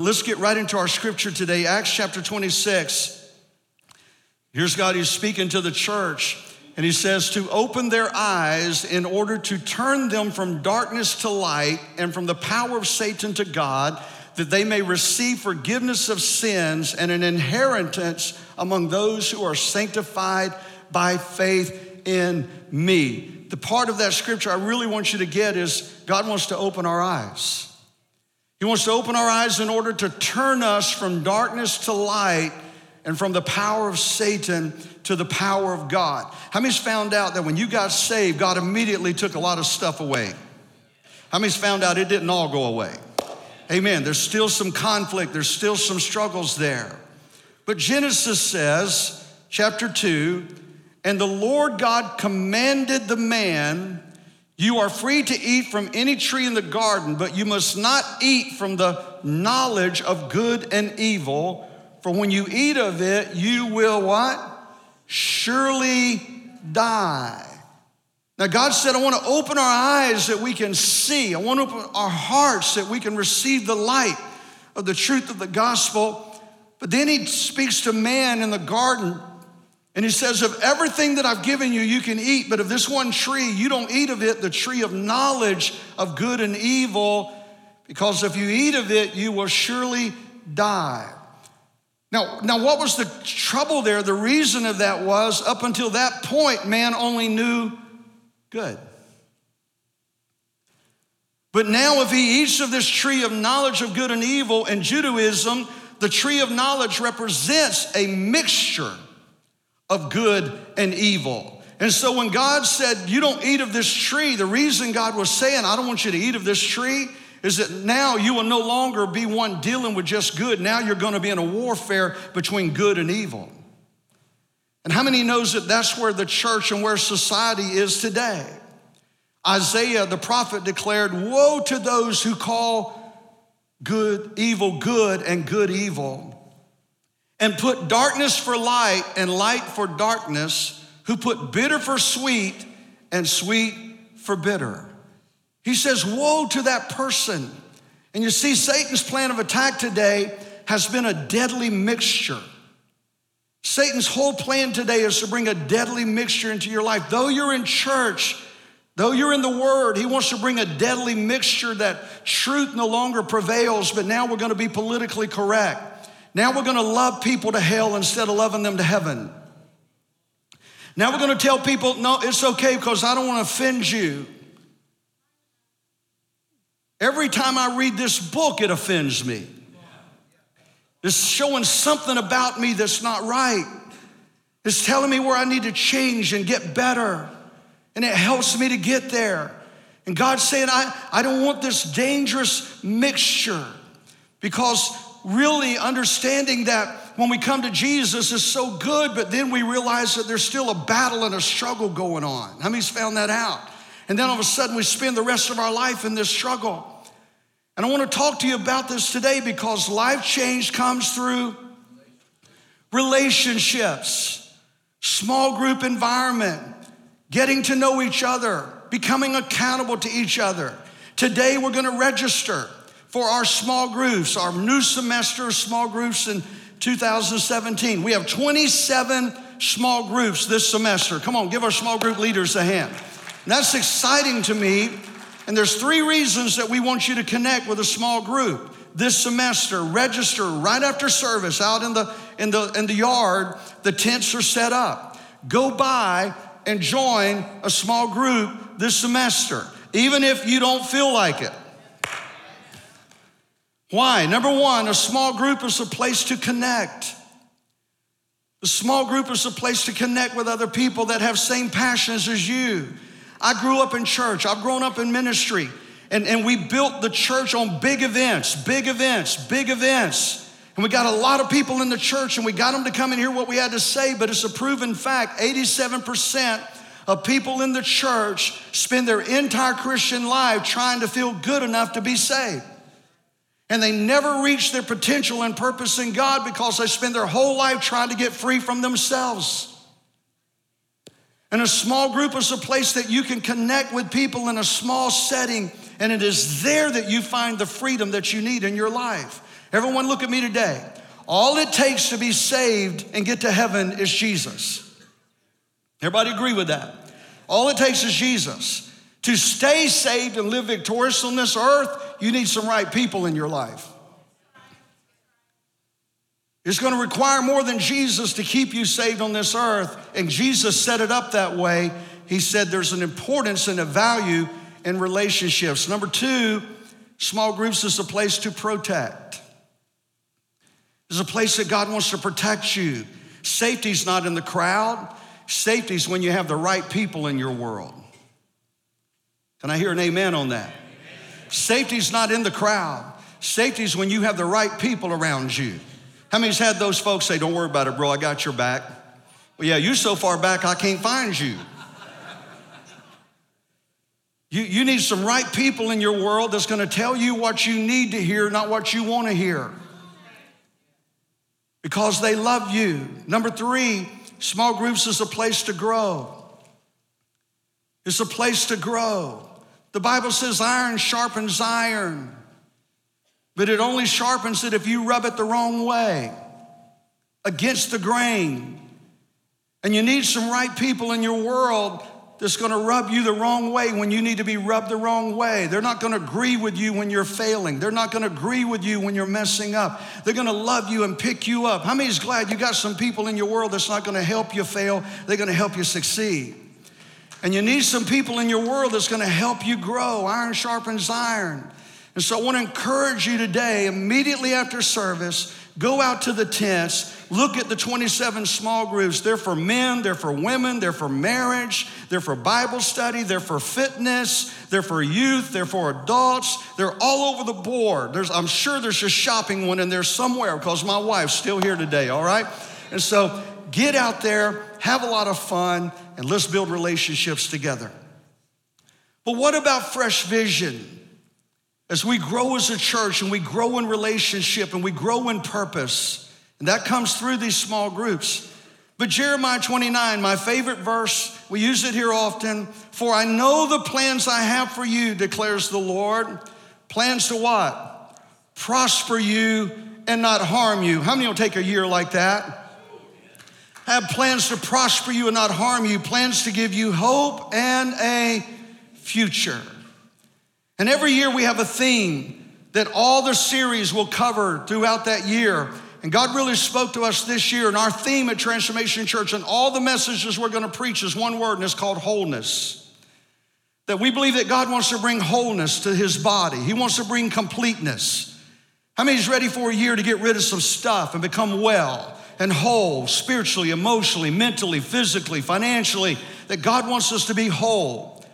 Let's get right into our scripture today, Acts chapter 26. Here's God, He's speaking to the church, and He says, To open their eyes in order to turn them from darkness to light and from the power of Satan to God, that they may receive forgiveness of sins and an inheritance among those who are sanctified by faith in me. The part of that scripture I really want you to get is God wants to open our eyes. He wants to open our eyes in order to turn us from darkness to light and from the power of Satan to the power of God. How many's found out that when you got saved, God immediately took a lot of stuff away? How many's found out it didn't all go away? Amen. There's still some conflict, there's still some struggles there. But Genesis says, chapter 2, and the Lord God commanded the man you are free to eat from any tree in the garden, but you must not eat from the knowledge of good and evil, for when you eat of it, you will what? Surely die. Now, God said, I want to open our eyes that we can see. I want to open our hearts that we can receive the light of the truth of the gospel. But then He speaks to man in the garden and he says, Of everything that I've given you, you can eat, but of this one tree, you don't eat of it, the tree of knowledge of good and evil, because if you eat of it, you will surely die. Now, now, what was the trouble there? The reason of that was up until that point, man only knew good. But now, if he eats of this tree of knowledge of good and evil, in Judaism, the tree of knowledge represents a mixture of good and evil. And so when God said, You don't eat of this tree, the reason God was saying, I don't want you to eat of this tree is that now you will no longer be one dealing with just good. Now you're going to be in a warfare between good and evil. And how many knows that that's where the church and where society is today? Isaiah the prophet declared, "Woe to those who call good evil good and good evil." And put darkness for light and light for darkness, who put bitter for sweet and sweet for bitter. He says, Woe to that person. And you see, Satan's plan of attack today has been a deadly mixture. Satan's whole plan today is to bring a deadly mixture into your life. Though you're in church, though you're in the Word, he wants to bring a deadly mixture that truth no longer prevails, but now we're going to be politically correct. Now we're gonna love people to hell instead of loving them to heaven. Now we're gonna tell people, no, it's okay because I don't wanna offend you. Every time I read this book, it offends me. It's showing something about me that's not right. It's telling me where I need to change and get better. And it helps me to get there. And God's saying, I, I don't want this dangerous mixture because really understanding that when we come to Jesus is so good, but then we realize that there's still a battle and a struggle going on. How many's found that out? And then all of a sudden we spend the rest of our life in this struggle. And I want to talk to you about this today because life change comes through relationships, small group environment, getting to know each other, becoming accountable to each other. Today we're going to register for our small groups, our new semester of small groups in 2017. We have 27 small groups this semester. Come on, give our small group leaders a hand. And that's exciting to me. And there's three reasons that we want you to connect with a small group this semester. Register right after service out in the in the in the yard. The tents are set up. Go by and join a small group this semester, even if you don't feel like it. Why? Number one, a small group is a place to connect. A small group is a place to connect with other people that have same passions as you. I grew up in church, I've grown up in ministry, and, and we built the church on big events, big events, big events. And we got a lot of people in the church and we got them to come and hear what we had to say, but it's a proven fact 87% of people in the church spend their entire Christian life trying to feel good enough to be saved. And they never reach their potential and purpose in God because they spend their whole life trying to get free from themselves. And a small group is a place that you can connect with people in a small setting, and it is there that you find the freedom that you need in your life. Everyone, look at me today. All it takes to be saved and get to heaven is Jesus. Everybody agree with that? All it takes is Jesus. To stay saved and live victorious on this earth, you need some right people in your life. It's going to require more than Jesus to keep you saved on this earth. And Jesus set it up that way. He said there's an importance and a value in relationships. Number two, small groups is a place to protect. It's a place that God wants to protect you. Safety's not in the crowd, safety's when you have the right people in your world. Can I hear an amen on that? Safety's not in the crowd, safety's when you have the right people around you. How many's had those folks say, Don't worry about it, bro, I got your back? Well, yeah, you're so far back, I can't find you. You, you need some right people in your world that's gonna tell you what you need to hear, not what you wanna hear. Because they love you. Number three, small groups is a place to grow. It's a place to grow. The Bible says iron sharpens iron but it only sharpens it if you rub it the wrong way, against the grain. And you need some right people in your world that's gonna rub you the wrong way when you need to be rubbed the wrong way. They're not gonna agree with you when you're failing. They're not gonna agree with you when you're messing up. They're gonna love you and pick you up. How many is glad you got some people in your world that's not gonna help you fail? They're gonna help you succeed. And you need some people in your world that's gonna help you grow. Iron sharpens iron. And so I want to encourage you today, immediately after service, go out to the tents, look at the 27 small groups. They're for men, they're for women, they're for marriage, they're for Bible study, they're for fitness, they're for youth, they're for adults. They're all over the board. There's, I'm sure there's a shopping one in there somewhere because my wife's still here today, all right? And so get out there, have a lot of fun, and let's build relationships together. But what about fresh vision? As we grow as a church and we grow in relationship and we grow in purpose, and that comes through these small groups. But Jeremiah 29, my favorite verse, we use it here often. For I know the plans I have for you, declares the Lord. Plans to what? Prosper you and not harm you. How many will take a year like that? Have plans to prosper you and not harm you, plans to give you hope and a future. And every year we have a theme that all the series will cover throughout that year. And God really spoke to us this year. And our theme at Transformation Church and all the messages we're going to preach is one word, and it's called wholeness. That we believe that God wants to bring wholeness to his body, He wants to bring completeness. How many is ready for a year to get rid of some stuff and become well and whole, spiritually, emotionally, mentally, physically, financially? That God wants us to be whole.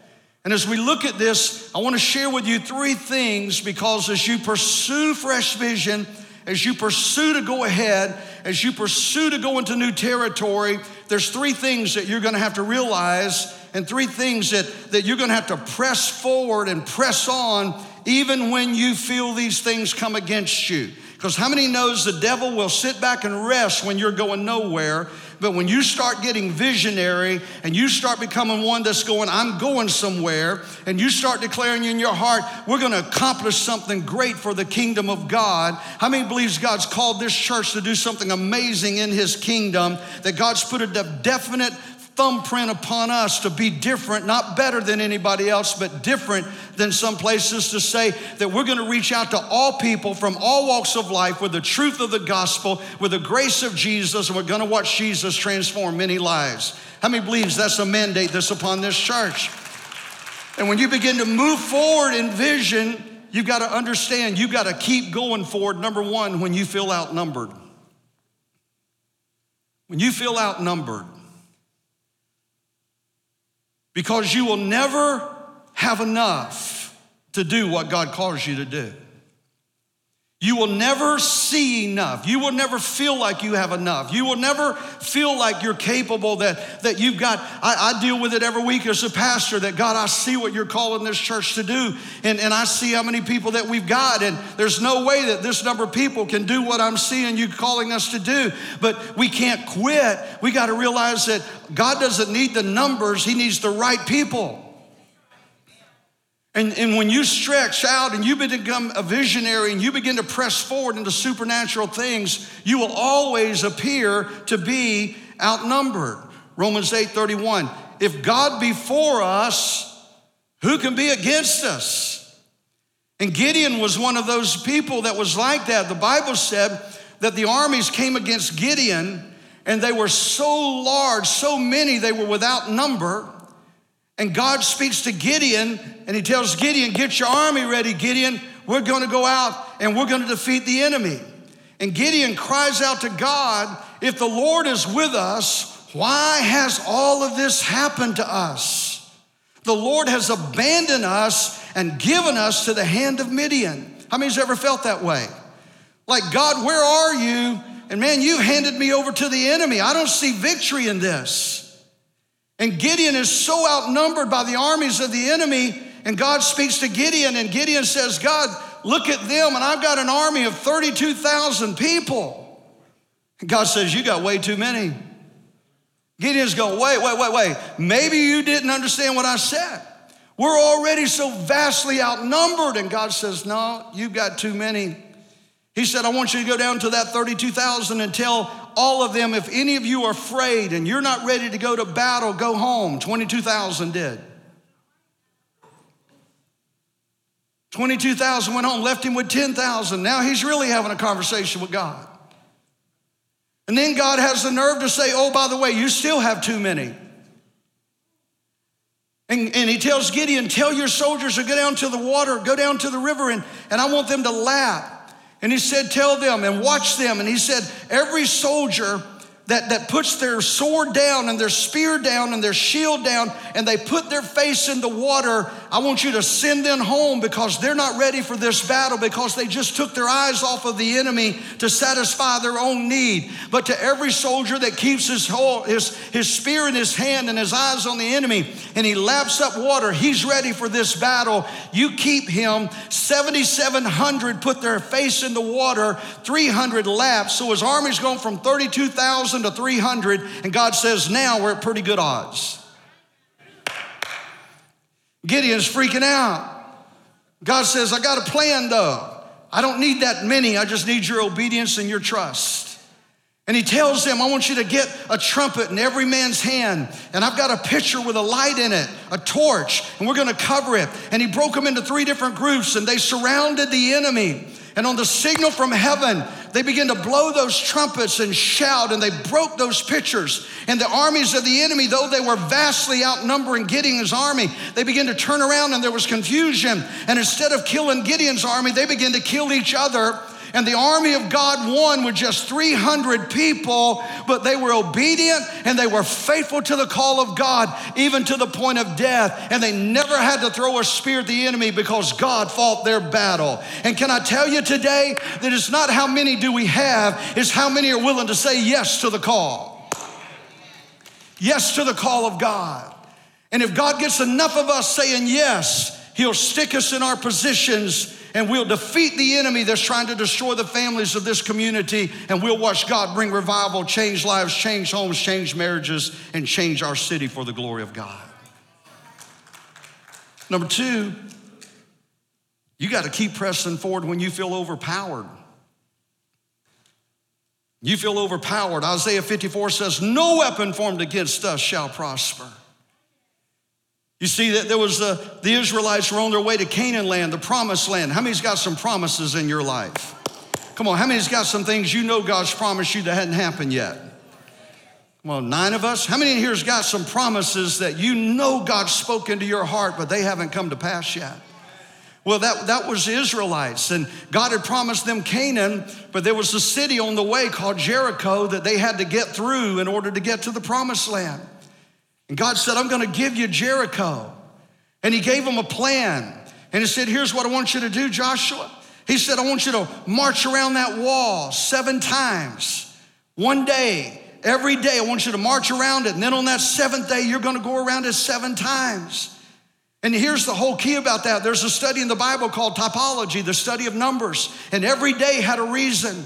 And as we look at this, I want to share with you three things because as you pursue fresh vision, as you pursue to go ahead, as you pursue to go into new territory, there's three things that you're going to have to realize and three things that, that you're going to have to press forward and press on even when you feel these things come against you. Because how many knows the devil will sit back and rest when you're going nowhere? But when you start getting visionary and you start becoming one that's going, I'm going somewhere, and you start declaring in your heart, we're going to accomplish something great for the kingdom of God. How many believes God's called this church to do something amazing in his kingdom? That God's put a definite thumbprint upon us to be different, not better than anybody else, but different than some places to say that we're going to reach out to all people from all walks of life with the truth of the gospel, with the grace of Jesus, and we're going to watch Jesus transform many lives. How many believes that's a mandate that's upon this church? And when you begin to move forward in vision, you've got to understand, you've got to keep going forward. Number one, when you feel outnumbered. When you feel outnumbered, because you will never have enough to do what God calls you to do. You will never see enough. You will never feel like you have enough. You will never feel like you're capable, that, that you've got. I, I, deal with it every week as a pastor that God, I see what you're calling this church to do, and, and I see how many people that we've got, and there's no way that this number of people can do what I'm seeing you calling us to do. But we can't quit. We got to realize that God doesn't need the numbers, He needs the right people. And, and when you stretch out and you become a visionary and you begin to press forward into supernatural things, you will always appear to be outnumbered. Romans 8 31. If God be for us, who can be against us? And Gideon was one of those people that was like that. The Bible said that the armies came against Gideon and they were so large, so many, they were without number. And God speaks to Gideon and he tells Gideon, Get your army ready, Gideon. We're going to go out and we're going to defeat the enemy. And Gideon cries out to God, If the Lord is with us, why has all of this happened to us? The Lord has abandoned us and given us to the hand of Midian. How many's ever felt that way? Like, God, where are you? And man, you've handed me over to the enemy. I don't see victory in this. And Gideon is so outnumbered by the armies of the enemy. And God speaks to Gideon, and Gideon says, God, look at them, and I've got an army of 32,000 people. And God says, You got way too many. Gideon's going, Wait, wait, wait, wait. Maybe you didn't understand what I said. We're already so vastly outnumbered. And God says, No, you've got too many. He said, I want you to go down to that 32,000 and tell all of them if any of you are afraid and you're not ready to go to battle, go home. 22,000 did. 22,000 went home, left him with 10,000. Now he's really having a conversation with God. And then God has the nerve to say, Oh, by the way, you still have too many. And, and he tells Gideon, Tell your soldiers to go down to the water, go down to the river, and, and I want them to lap. And he said, Tell them and watch them. And he said, Every soldier that, that puts their sword down and their spear down and their shield down and they put their face in the water, I want you to send them home because they're not ready for this battle because they just took their eyes off of the enemy to satisfy their own need. But to every soldier that keeps his, whole, his, his spear in his hand and his eyes on the enemy and he laps up water, he's ready for this battle. You keep him. 7,700 put their face in the water, 300 laps. So his army's gone from 32,000 1,000 to 300, and God says, now we're at pretty good odds. Gideon's freaking out. God says, I got a plan though. I don't need that many, I just need your obedience and your trust. And he tells them, I want you to get a trumpet in every man's hand. And I've got a pitcher with a light in it, a torch, and we're gonna cover it. And he broke them into three different groups, and they surrounded the enemy. And on the signal from heaven, they began to blow those trumpets and shout, and they broke those pitchers. And the armies of the enemy, though they were vastly outnumbering Gideon's army, they began to turn around and there was confusion. And instead of killing Gideon's army, they began to kill each other and the army of God won with just 300 people, but they were obedient and they were faithful to the call of God, even to the point of death. And they never had to throw a spear at the enemy because God fought their battle. And can I tell you today that it's not how many do we have, it's how many are willing to say yes to the call. Yes to the call of God. And if God gets enough of us saying yes, He'll stick us in our positions and we'll defeat the enemy that's trying to destroy the families of this community, and we'll watch God bring revival, change lives, change homes, change marriages, and change our city for the glory of God. Number two, you got to keep pressing forward when you feel overpowered. You feel overpowered. Isaiah 54 says, No weapon formed against us shall prosper. You see that there was the, the Israelites were on their way to Canaan land, the promised land. How many's got some promises in your life? Come on, how many's got some things you know God's promised you that hadn't happened yet? Well, nine of us. How many in here's got some promises that you know God spoke into your heart, but they haven't come to pass yet? Well, that, that was the Israelites, and God had promised them Canaan, but there was a city on the way called Jericho that they had to get through in order to get to the promised land. And God said, I'm gonna give you Jericho. And He gave him a plan. And He said, Here's what I want you to do, Joshua. He said, I want you to march around that wall seven times. One day, every day, I want you to march around it. And then on that seventh day, you're gonna go around it seven times. And here's the whole key about that there's a study in the Bible called typology, the study of numbers. And every day had a reason.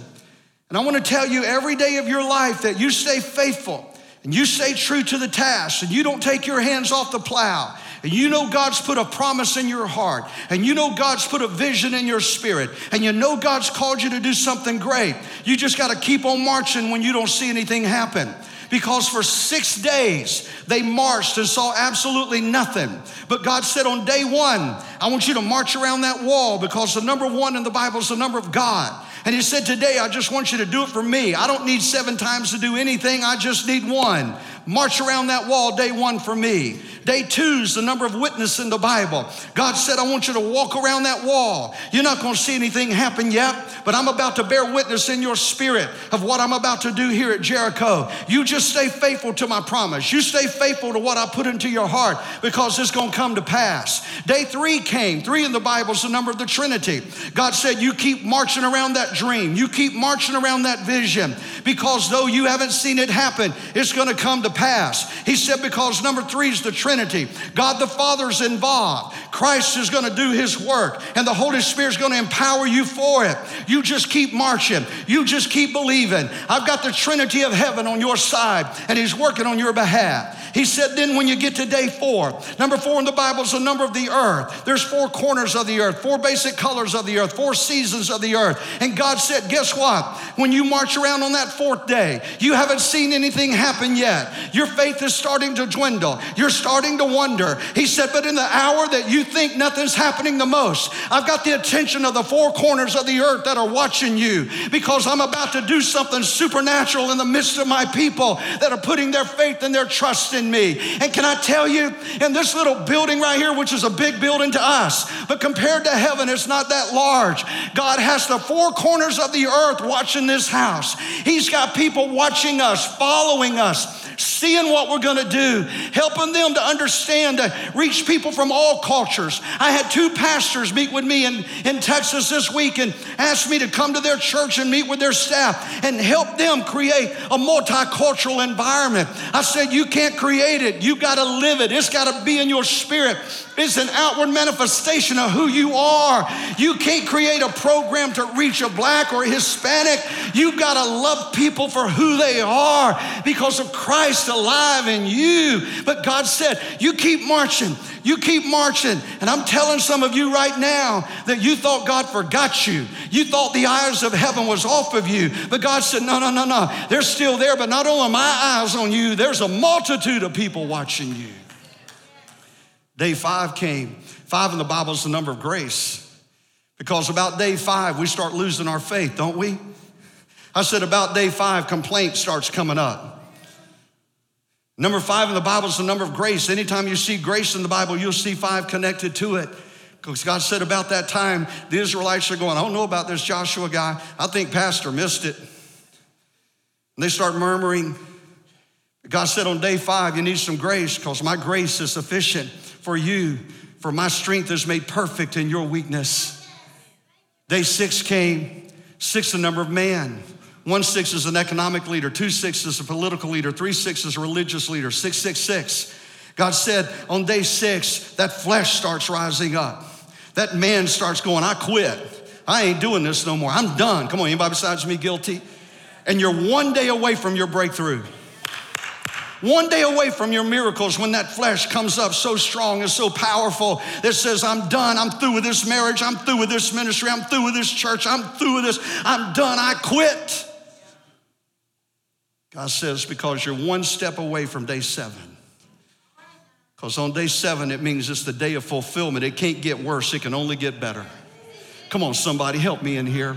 And I wanna tell you, every day of your life that you stay faithful and you stay true to the task and you don't take your hands off the plow. And you know God's put a promise in your heart, and you know God's put a vision in your spirit, and you know God's called you to do something great, you just got to keep on marching when you don't see anything happen because for six days they marched and saw absolutely nothing. But God said on day one, I want you to march around that wall because the number one in the Bible is the number of God. And he said, Today, I just want you to do it for me. I don't need seven times to do anything, I just need one. March around that wall day one for me. Day two is the number of witnesses in the Bible. God said, I want you to walk around that wall. You're not going to see anything happen yet, but I'm about to bear witness in your spirit of what I'm about to do here at Jericho. You just stay faithful to my promise. You stay faithful to what I put into your heart because it's going to come to pass. Day three came. Three in the Bible is the number of the Trinity. God said, You keep marching around that dream. You keep marching around that vision because though you haven't seen it happen, it's going to come to pass. He said, Because number three is the Trinity. Trinity. God the Father's involved. Christ is going to do his work, and the Holy Spirit's going to empower you for it. You just keep marching. You just keep believing. I've got the Trinity of heaven on your side, and he's working on your behalf. He said, then when you get to day four, number four in the Bible is the number of the earth. There's four corners of the earth, four basic colors of the earth, four seasons of the earth. And God said, guess what? When you march around on that fourth day, you haven't seen anything happen yet. Your faith is starting to dwindle. You're starting to wonder. He said, but in the hour that you think nothing's happening the most, I've got the attention of the four corners of the earth that are watching you because I'm about to do something supernatural in the midst of my people that are putting their faith and their trust in me. And can I tell you, in this little building right here, which is a big building to us, but compared to heaven, it's not that large. God has the four corners of the earth watching this house. He's got people watching us, following us, seeing what we're gonna do, helping them to understand, to reach people from all cultures. I had two pastors meet with me in, in Texas this week and asked me to come to their church and meet with their staff and help them create a multicultural environment. I said, You can't create it, you gotta live it, it's gotta be in your spirit. It's an outward manifestation of who you are. You can't create a program to reach a black or Hispanic. You've got to love people for who they are because of Christ alive in you. But God said, You keep marching. You keep marching. And I'm telling some of you right now that you thought God forgot you. You thought the eyes of heaven was off of you. But God said, No, no, no, no. They're still there, but not only my eyes on you, there's a multitude of people watching you. Day five came. Five in the Bible is the number of grace. Because about day five, we start losing our faith, don't we? I said about day five, complaint starts coming up. Number five in the Bible is the number of grace. Anytime you see grace in the Bible, you'll see five connected to it. Because God said about that time, the Israelites are going, I don't know about this Joshua guy. I think Pastor missed it. And they start murmuring. God said on day five, you need some grace because my grace is sufficient for you, for my strength is made perfect in your weakness. Day six came, six the number of man. One six is an economic leader, two six is a political leader, three six is a religious leader, six six six. God said on day six, that flesh starts rising up. That man starts going, I quit. I ain't doing this no more. I'm done. Come on, anybody besides me guilty? And you're one day away from your breakthrough. One day away from your miracles when that flesh comes up so strong and so powerful that says, I'm done. I'm through with this marriage. I'm through with this ministry. I'm through with this church. I'm through with this. I'm done. I quit. God says, because you're one step away from day seven. Because on day seven, it means it's the day of fulfillment. It can't get worse, it can only get better. Come on, somebody, help me in here.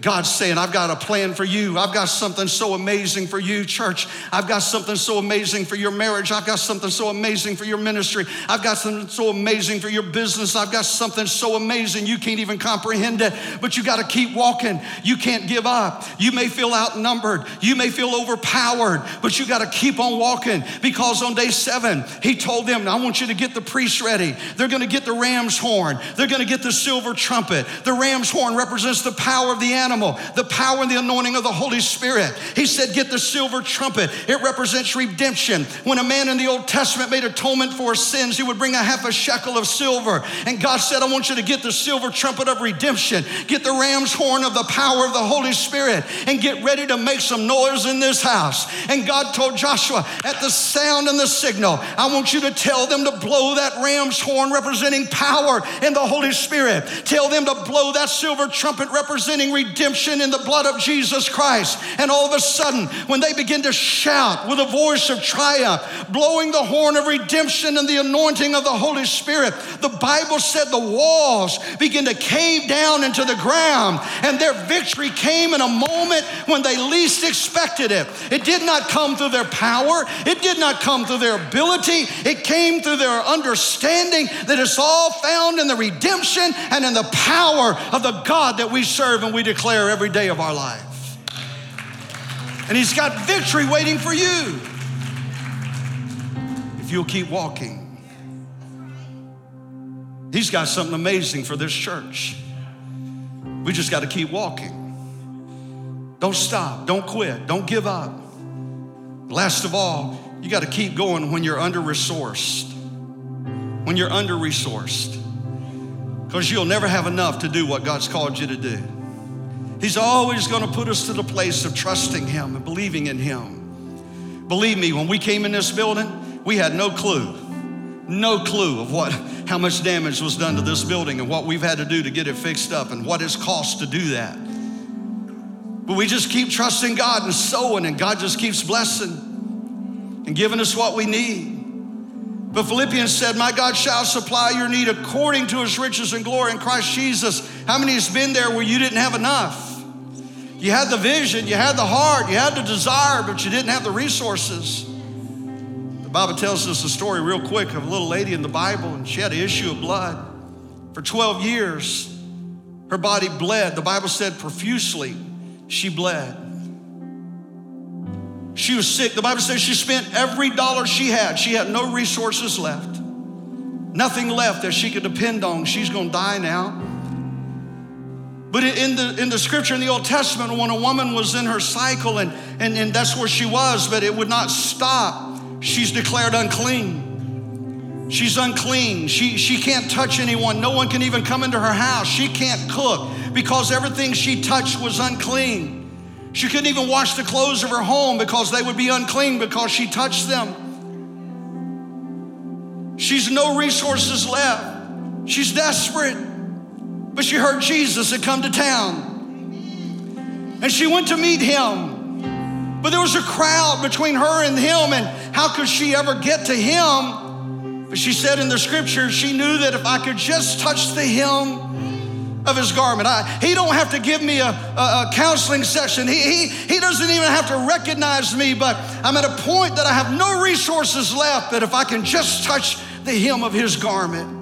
God's saying, I've got a plan for you. I've got something so amazing for you, church. I've got something so amazing for your marriage. I've got something so amazing for your ministry. I've got something so amazing for your business. I've got something so amazing you can't even comprehend it, but you got to keep walking. You can't give up. You may feel outnumbered. You may feel overpowered, but you got to keep on walking because on day seven, he told them, I want you to get the priests ready. They're going to get the ram's horn, they're going to get the silver trumpet. The ram's horn represents the power of the animal animal, the power and the anointing of the Holy Spirit. He said, Get the silver trumpet. It represents redemption. When a man in the Old Testament made atonement for his sins, he would bring a half a shekel of silver. And God said, I want you to get the silver trumpet of redemption, get the ram's horn of the power of the Holy Spirit, and get ready to make some noise in this house. And God told Joshua, At the sound and the signal, I want you to tell them to blow that ram's horn representing power in the Holy Spirit. Tell them to blow that silver trumpet representing redemption in the blood of Jesus Christ. And all of a sudden, when they begin to shout with a voice of triumph, blowing the horn of redemption and the anointing of the Holy Spirit, the Bible said the walls begin to cave down into the ground, and their victory came in a moment when they least expected it. It did not come through their power, it did not come through their ability, it came through their understanding that it's all found in the redemption and in the power of the God that we serve and we declare every day of our life. And He's got victory waiting for you if you'll keep walking. He's got something amazing for this church. We just got to keep walking. Don't stop. Don't quit. Don't give up. Last of all, you got to keep going when you're under resourced. When you're under resourced. Because you'll never have enough to do what God's called you to do. He's always going to put us to the place of trusting Him and believing in Him. Believe me, when we came in this building, we had no clue, no clue of what, how much damage was done to this building and what we've had to do to get it fixed up and what it's cost to do that. But we just keep trusting God and sowing, and God just keeps blessing and giving us what we need. But Philippians said, My God shall supply your need according to his riches and glory in Christ Jesus. How many has been there where you didn't have enough? You had the vision, you had the heart, you had the desire, but you didn't have the resources. The Bible tells us a story real quick of a little lady in the Bible, and she had an issue of blood. For 12 years, her body bled. The Bible said profusely, she bled. She was sick. The Bible says she spent every dollar she had. She had no resources left, nothing left that she could depend on. She's going to die now. But in the, in the scripture in the Old Testament, when a woman was in her cycle and, and, and that's where she was, but it would not stop, she's declared unclean. She's unclean. She, she can't touch anyone. No one can even come into her house. She can't cook because everything she touched was unclean. She couldn't even wash the clothes of her home because they would be unclean because she touched them. She's no resources left. She's desperate. But she heard Jesus had come to town. And she went to meet him. But there was a crowd between her and him, and how could she ever get to him? But she said in the scripture, she knew that if I could just touch the hem of his garment. I, he don't have to give me a, a, a counseling session. He, he, he doesn't even have to recognize me, but I'm at a point that I have no resources left that if I can just touch the hem of his garment.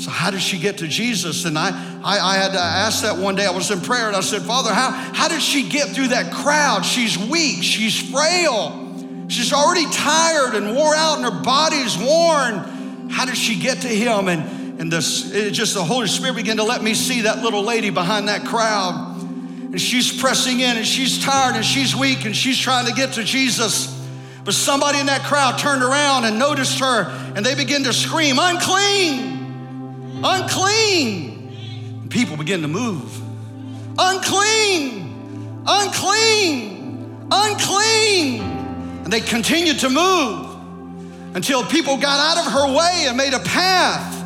So how did she get to Jesus? And I, I, I, had to ask that one day. I was in prayer and I said, Father, how, how did she get through that crowd? She's weak, she's frail, she's already tired and wore out, and her body's worn. How did she get to him? And and this, it just the Holy Spirit began to let me see that little lady behind that crowd. And she's pressing in and she's tired and she's weak and she's trying to get to Jesus. But somebody in that crowd turned around and noticed her and they began to scream, Unclean! Unclean! People begin to move. Unclean! Unclean! Unclean! And they continued to move until people got out of her way and made a path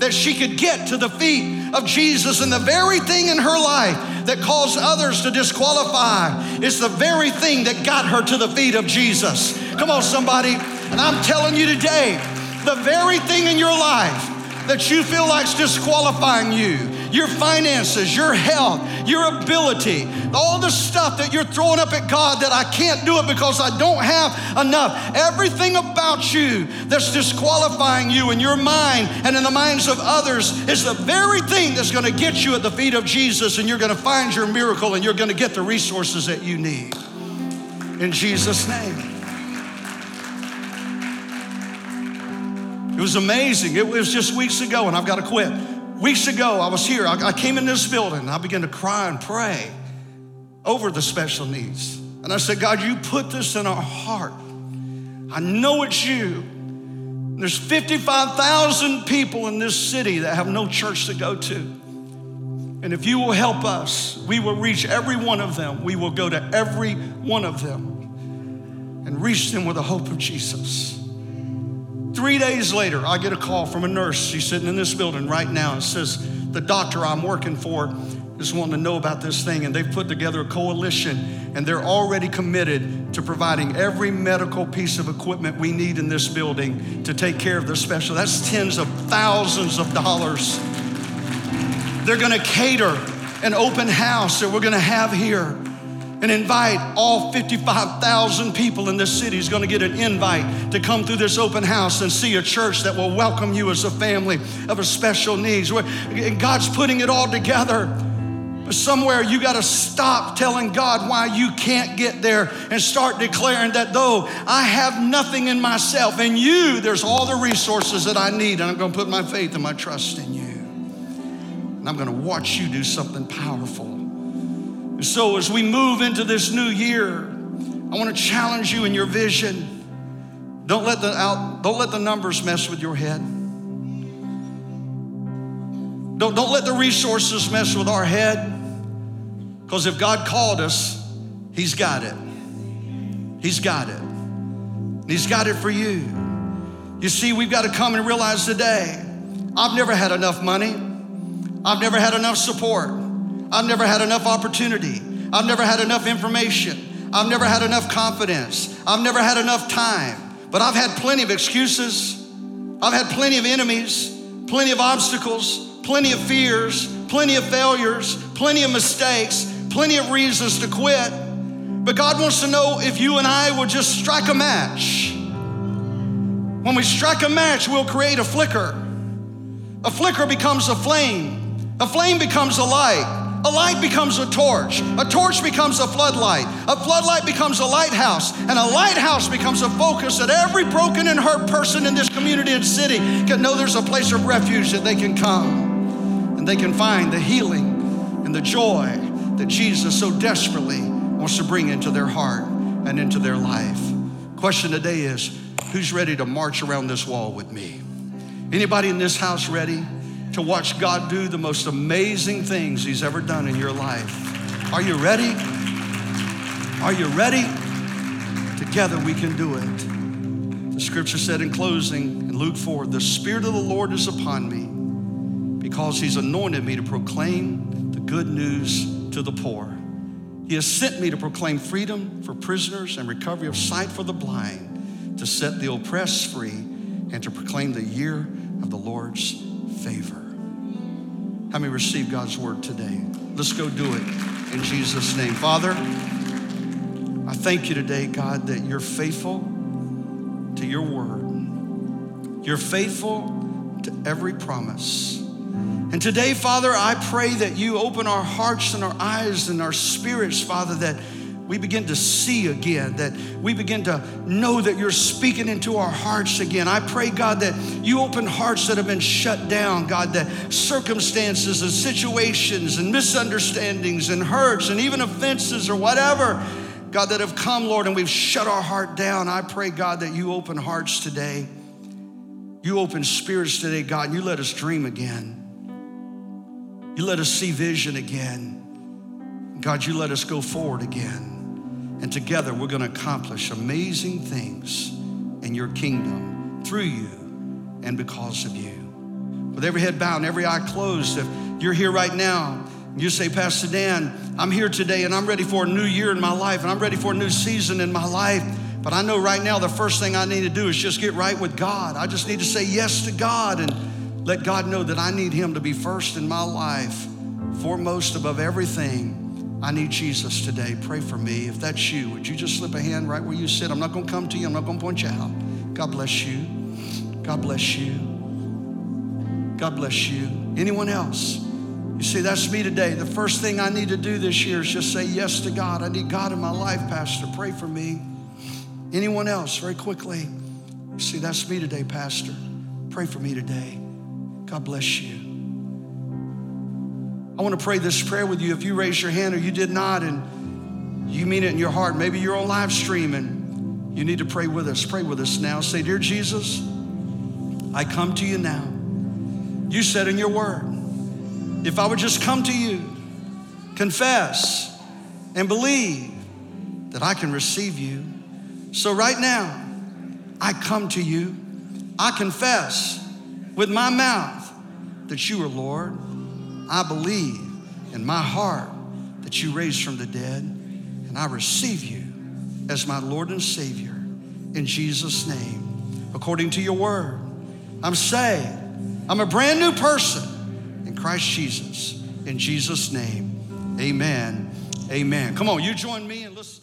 that she could get to the feet of Jesus. And the very thing in her life that caused others to disqualify is the very thing that got her to the feet of Jesus. Come on, somebody. And I'm telling you today, the very thing in your life that you feel like's disqualifying you, your finances, your health, your ability, all the stuff that you're throwing up at God that I can't do it because I don't have enough. Everything about you that's disqualifying you in your mind and in the minds of others is the very thing that's going to get you at the feet of Jesus, and you're going to find your miracle and you're going to get the resources that you need. In Jesus' name. It was amazing. It was just weeks ago, and I've got to quit. Weeks ago, I was here. I, came in this building. I began to cry and pray over the special needs. And I said, God, you put this in our heart. I know it's you. There's 55,000 people in this city that have no church to go to. And if you will help us, we will reach every one of them. We will go to every one of them and reach them with the hope of Jesus. Three days later, I get a call from a nurse. She's sitting in this building right now and says, The doctor I'm working for is wanting to know about this thing. And they've put together a coalition and they're already committed to providing every medical piece of equipment we need in this building to take care of the special. That's tens of thousands of dollars. They're gonna cater an open house that we're gonna have here and invite all 55,000 people in this city is going to get an invite to come through this open house and see a church that will welcome you as a family of a special needs. And God's putting it all together. But somewhere you got to stop telling God why you can't get there and start declaring that though I have nothing in myself, in you, there's all the resources that I need, and I'm going to put my faith and my trust in you. And I'm going to watch you do something powerful so, as we move into this new year, I want to challenge you in your vision. Don't let the out, don't let the numbers mess with your head. Don't, don't let the resources mess with our head. Because if God called us, He's got it. He's got it. He's got it for you. You see, we've got to come and realize today I've never had enough money, I've never had enough support. I've never had enough opportunity. I've never had enough information. I've never had enough confidence. I've never had enough time. But I've had plenty of excuses. I've had plenty of enemies, plenty of obstacles, plenty of fears, plenty of failures, plenty of mistakes, plenty of reasons to quit. But God wants to know if you and I will just strike a match. When we strike a match, we'll create a flicker. A flicker becomes a flame, a flame becomes a light. A light becomes a torch. A torch becomes a floodlight. A floodlight becomes a lighthouse. And a lighthouse becomes a focus that every broken and hurt person in this community and city can know there's a place of refuge that they can come and they can find the healing and the joy that Jesus so desperately wants to bring into their heart and into their life. Question today is who's ready to march around this wall with me? Anybody in this house ready? To watch God do the most amazing things He's ever done in your life. Are you ready? Are you ready? Together we can do it. The scripture said in closing in Luke 4 The Spirit of the Lord is upon me because He's anointed me to proclaim the good news to the poor. He has sent me to proclaim freedom for prisoners and recovery of sight for the blind, to set the oppressed free, and to proclaim the year of the Lord's favor. How many receive God's word today? Let's go do it in Jesus' name. Father, I thank you today, God, that you're faithful to your word. You're faithful to every promise. And today, Father, I pray that you open our hearts and our eyes and our spirits, Father, that we begin to see again, that we begin to know that you're speaking into our hearts again. I pray, God, that you open hearts that have been shut down, God, that circumstances and situations and misunderstandings and hurts and even offenses or whatever, God, that have come, Lord, and we've shut our heart down. I pray, God, that you open hearts today. You open spirits today, God, and you let us dream again. You let us see vision again. God, you let us go forward again. And together we're going to accomplish amazing things in your kingdom through you and because of you. With every head bowed and every eye closed, if you're here right now, you say, Pastor Dan, I'm here today and I'm ready for a new year in my life and I'm ready for a new season in my life. But I know right now the first thing I need to do is just get right with God. I just need to say yes to God and let God know that I need Him to be first in my life, foremost above everything. I need Jesus today. Pray for me. If that's you, would you just slip a hand right where you sit? I'm not going to come to you. I'm not going to point you out. God bless you. God bless you. God bless you. Anyone else? You see, that's me today. The first thing I need to do this year is just say yes to God. I need God in my life, Pastor. Pray for me. Anyone else, very quickly? You see, that's me today, Pastor. Pray for me today. God bless you. I want to pray this prayer with you. If you raise your hand or you did not, and you mean it in your heart, maybe you're on live stream and you need to pray with us. Pray with us now. Say, Dear Jesus, I come to you now. You said in your word, if I would just come to you, confess, and believe that I can receive you. So right now, I come to you. I confess with my mouth that you are Lord. I believe in my heart that you raised from the dead, and I receive you as my Lord and Savior in Jesus' name. According to your word, I'm saved. I'm a brand new person in Christ Jesus. In Jesus' name, amen. Amen. Come on, you join me and let's.